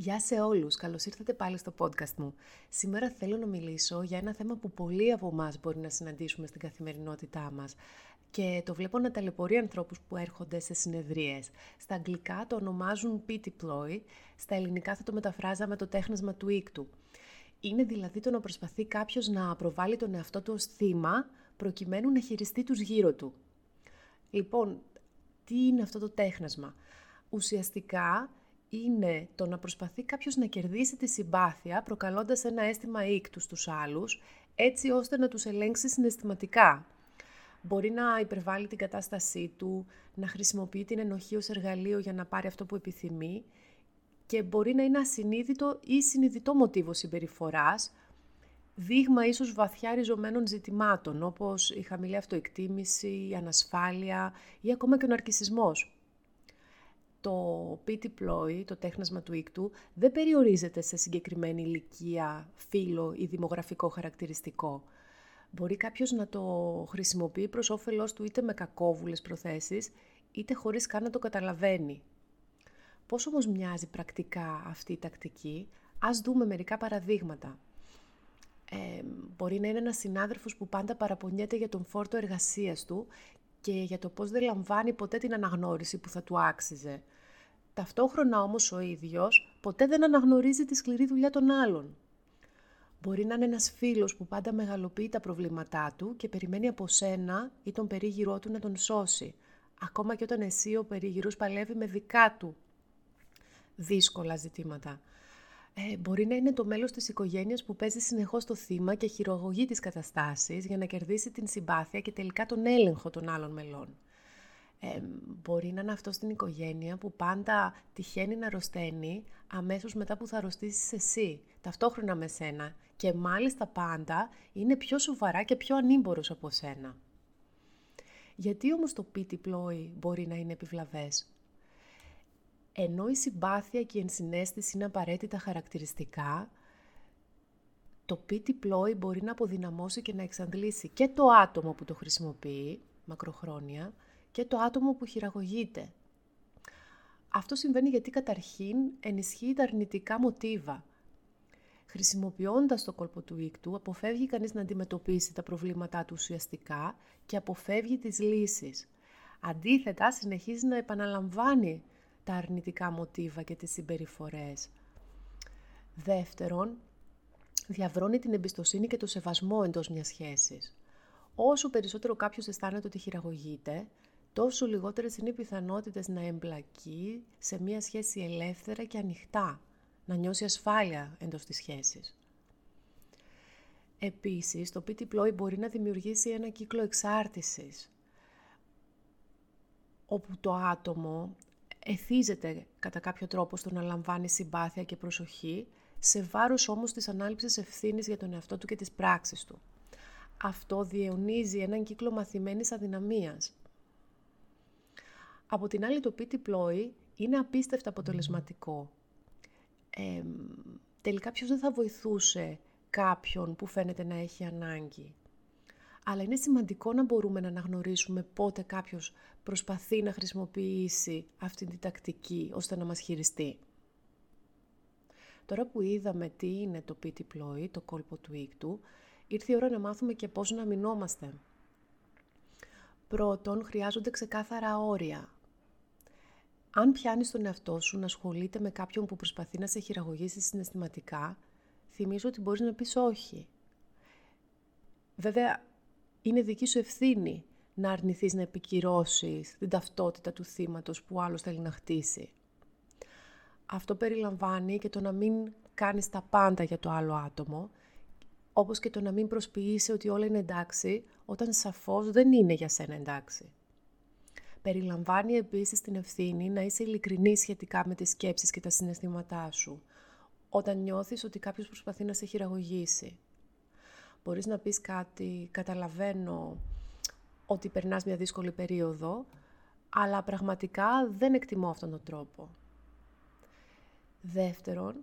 Γεια σε όλους, καλώς ήρθατε πάλι στο podcast μου. Σήμερα θέλω να μιλήσω για ένα θέμα που πολλοί από εμάς μπορεί να συναντήσουμε στην καθημερινότητά μας και το βλέπω να ταλαιπωρεί ανθρώπους που έρχονται σε συνεδρίες. Στα αγγλικά το ονομάζουν pity ploy, στα ελληνικά θα το μεταφράζαμε το τέχνασμα του ίκτου. Είναι δηλαδή το να προσπαθεί κάποιος να προβάλλει τον εαυτό του ως θύμα προκειμένου να χειριστεί τους γύρω του. Λοιπόν, τι είναι αυτό το τέχνασμα; Ουσιαστικά είναι το να προσπαθεί κάποιος να κερδίσει τη συμπάθεια προκαλώντας ένα αίσθημα ίκτου στους άλλους, έτσι ώστε να τους ελέγξει συναισθηματικά. Μπορεί να υπερβάλλει την κατάστασή του, να χρησιμοποιεί την ενοχή ως εργαλείο για να πάρει αυτό που επιθυμεί και μπορεί να είναι ασυνείδητο ή συνειδητό μοτίβο συμπεριφοράς, δείγμα ίσως βαθιά ριζωμένων ζητημάτων, όπως η χαμηλή αυτοεκτίμηση, η ανασφάλεια ή ακόμα και ο ναρκισισμός το pity ploy, το τέχνασμα του ίκτου, δεν περιορίζεται σε συγκεκριμένη ηλικία, φύlo ή δημογραφικό χαρακτηριστικό. Μπορεί κάποιος να το χρησιμοποιεί προς όφελός του είτε με κακόβουλες προθέσεις, είτε χωρίς καν να το καταλαβαίνει. Πώς όμως μοιάζει πρακτικά αυτή η τακτική, ας δούμε μερικά παραδείγματα. Ε, μπορεί να είναι ένας συνάδελφος που πάντα παραπονιέται για τον φόρτο εργασίας του και για το πώς δεν λαμβάνει ποτέ την αναγνώριση που θα του άξιζε. Ταυτόχρονα όμως ο ίδιος ποτέ δεν αναγνωρίζει τη σκληρή δουλειά των άλλων. Μπορεί να είναι ένας φίλος που πάντα μεγαλοποιεί τα προβλήματά του και περιμένει από σένα ή τον περίγυρό του να τον σώσει, ακόμα και όταν εσύ ο περίγυρος παλεύει με δικά του δύσκολα ζητήματα. Ε, μπορεί να είναι το μέλος της οικογένειας που παίζει συνεχώς το θύμα και χειρογωγεί τις καταστάσεις για να κερδίσει την συμπάθεια και τελικά τον έλεγχο των άλλων μελών. Ε, μπορεί να είναι αυτό στην οικογένεια που πάντα τυχαίνει να αρρωσταίνει αμέσως μετά που θα αρρωστήσεις εσύ, ταυτόχρονα με σένα και μάλιστα πάντα είναι πιο σοβαρά και πιο ανήμπορος από σένα. Γιατί όμως το πίτι πλόι μπορεί να είναι επιβλαβές; Ενώ η συμπάθεια και η ενσυναίσθηση είναι απαραίτητα χαρακτηριστικά, το πίτι πλόι μπορεί να αποδυναμώσει και να εξαντλήσει και το άτομο που το χρησιμοποιεί μακροχρόνια, και το άτομο που χειραγωγείται. Αυτό συμβαίνει γιατί καταρχήν ενισχύει τα αρνητικά μοτίβα. Χρησιμοποιώντας το κόλπο του ίκτου, αποφεύγει κανείς να αντιμετωπίσει τα προβλήματά του ουσιαστικά και αποφεύγει τις λύσεις. Αντίθετα, συνεχίζει να επαναλαμβάνει τα αρνητικά μοτίβα και τις συμπεριφορές. Δεύτερον, διαβρώνει την εμπιστοσύνη και το σεβασμό εντός μιας σχέσης. Όσο περισσότερο κάποιος αισθάνεται ότι χειραγωγείται, τόσο λιγότερες είναι οι πιθανότητες να εμπλακεί σε μία σχέση ελεύθερα και ανοιχτά, να νιώσει ασφάλεια εντός της σχέσης. Επίσης, το πίτι πλόι μπορεί να δημιουργήσει ένα κύκλο εξάρτησης, όπου το άτομο εθίζεται κατά κάποιο τρόπο στο να λαμβάνει συμπάθεια και προσοχή, σε βάρος όμως της ανάληψης ευθύνης για τον εαυτό του και τις πράξεις του. Αυτό διαιωνίζει έναν κύκλο μαθημένης αδυναμίας, από την άλλη το πίτι πλόι είναι απίστευτα αποτελεσματικό. Ε, τελικά ποιος δεν θα βοηθούσε κάποιον που φαίνεται να έχει ανάγκη; Αλλά είναι σημαντικό να μπορούμε να αναγνωρίσουμε πότε κάποιος προσπαθεί να χρησιμοποιήσει αυτή την τακτική ώστε να μας χειριστεί. Τώρα που είδαμε τι είναι το πίτι πλόι, το κόλπο του ίκτου, ήρθε η ώρα να μάθουμε και πώς να μηνόμαστε. Πρώτον, χρειάζονται ξεκάθαρα όρια. Αν πιάνεις τον εαυτό σου να ασχολείται με κάποιον που προσπαθεί να σε χειραγωγήσει συναισθηματικά, θυμίζω ότι μπορείς να πεις όχι. Βέβαια, είναι δική σου ευθύνη να αρνηθείς να επικυρώσεις την ταυτότητα του θύματος που άλλος θέλει να χτίσει. Αυτό περιλαμβάνει και το να μην κάνεις τα πάντα για το άλλο άτομο, όπως και το να μην προσποιείσαι ότι όλα είναι εντάξει, όταν σαφώς δεν είναι για σένα εντάξει. Περιλαμβάνει επίσης την ευθύνη να είσαι ειλικρινή σχετικά με τις σκέψεις και τα συναισθήματά σου, όταν νιώθεις ότι κάποιος προσπαθεί να σε χειραγωγήσει. Μπορείς να πεις κάτι, καταλαβαίνω ότι περνάς μια δύσκολη περίοδο, αλλά πραγματικά δεν εκτιμώ αυτόν τον τρόπο. Δεύτερον,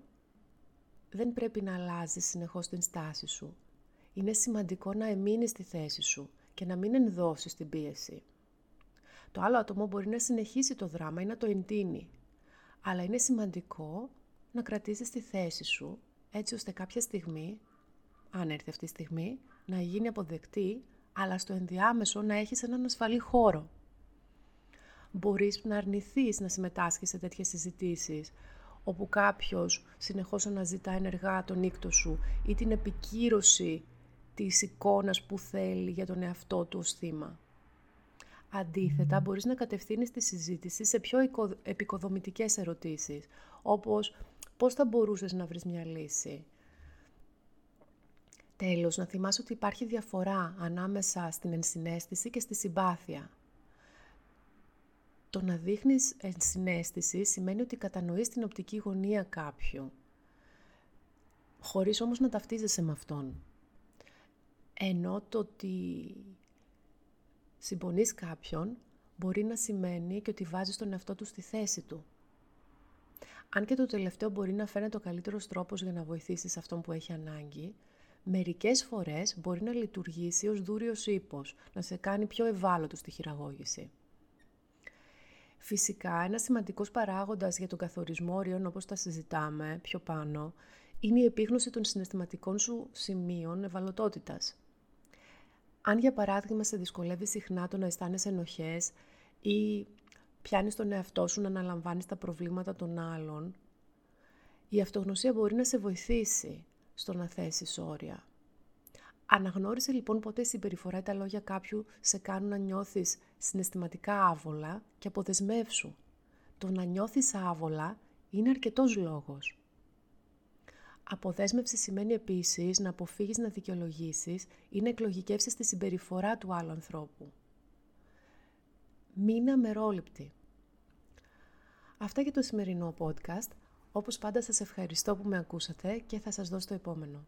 δεν πρέπει να αλλάζεις συνεχώς την στάση σου. Είναι σημαντικό να εμείνεις στη θέση σου και να μην ενδώσεις την πίεση. Το άλλο άτομο μπορεί να συνεχίσει το δράμα ή να το εντείνει. Αλλά είναι σημαντικό να κρατήσεις τη θέση σου, έτσι ώστε κάποια στιγμή, αν έρθει αυτή η στιγμή, να γίνει αποδεκτή, αλλά στο ενδιάμεσο να έχεις έναν ασφαλή χώρο. Μπορείς να αρνηθείς να συμμετάσχεις σε τέτοιες συζητήσεις, όπου κάποιος συνεχώς αναζητά ενεργά τον ίκτο σου ή την επικύρωση της εικόνας που θέλει για τον εαυτό του ως θύμα. Αντίθετα, μπορείς να κατευθύνεις τη συζήτηση σε πιο επικοδομητικές ερωτήσεις, όπως πώς θα μπορούσες να βρεις μια λύση. Τέλος, να θυμάσαι ότι υπάρχει διαφορά ανάμεσα στην ενσυναίσθηση και στη συμπάθεια. Το να δείχνεις ενσυναίσθηση σημαίνει ότι κατανοείς την οπτική γωνία κάποιου, χωρίς όμως να ταυτίζεσαι με αυτόν. Ενώ το ότι συμπονείς κάποιον μπορεί να σημαίνει και ότι βάζεις τον εαυτό του στη θέση του. Αν και το τελευταίο μπορεί να φαίνεται ο καλύτερος τρόπος για να βοηθήσεις αυτόν που έχει ανάγκη, μερικές φορές μπορεί να λειτουργήσει ως δούριος ύπος, να σε κάνει πιο ευάλωτο στη χειραγώγηση. Φυσικά, ένας σημαντικός παράγοντας για τον καθορισμό όριων, όπως τα συζητάμε πιο πάνω, είναι η επίγνωση των συναισθηματικών σου σημείων ευαλωτότητας. Αν για παράδειγμα σε δυσκολεύει συχνά το να αισθάνεσαι ενοχές ή πιάνεις τον εαυτό σου να αναλαμβάνεις τα προβλήματα των άλλων, η αυτογνωσία μπορεί να σε βοηθήσει στο να θέσεις όρια. Αναγνώρισε λοιπόν ποτέ η συμπεριφορά ή τα λόγια κάποιου σε κάνουν να νιώθεις συναισθηματικά άβολα και αποδεσμεύσου. Το να νιώθεις άβολα είναι αρκετός λόγος. Αποδέσμευση σημαίνει επίσης να αποφύγεις να δικαιολογήσεις ή να εκλογικεύσεις τη συμπεριφορά του άλλου ανθρώπου. Μείνε αμερόληπτη. Αυτά για το σημερινό podcast. Όπως πάντα σας ευχαριστώ που με ακούσατε και θα σας δώσω το επόμενο.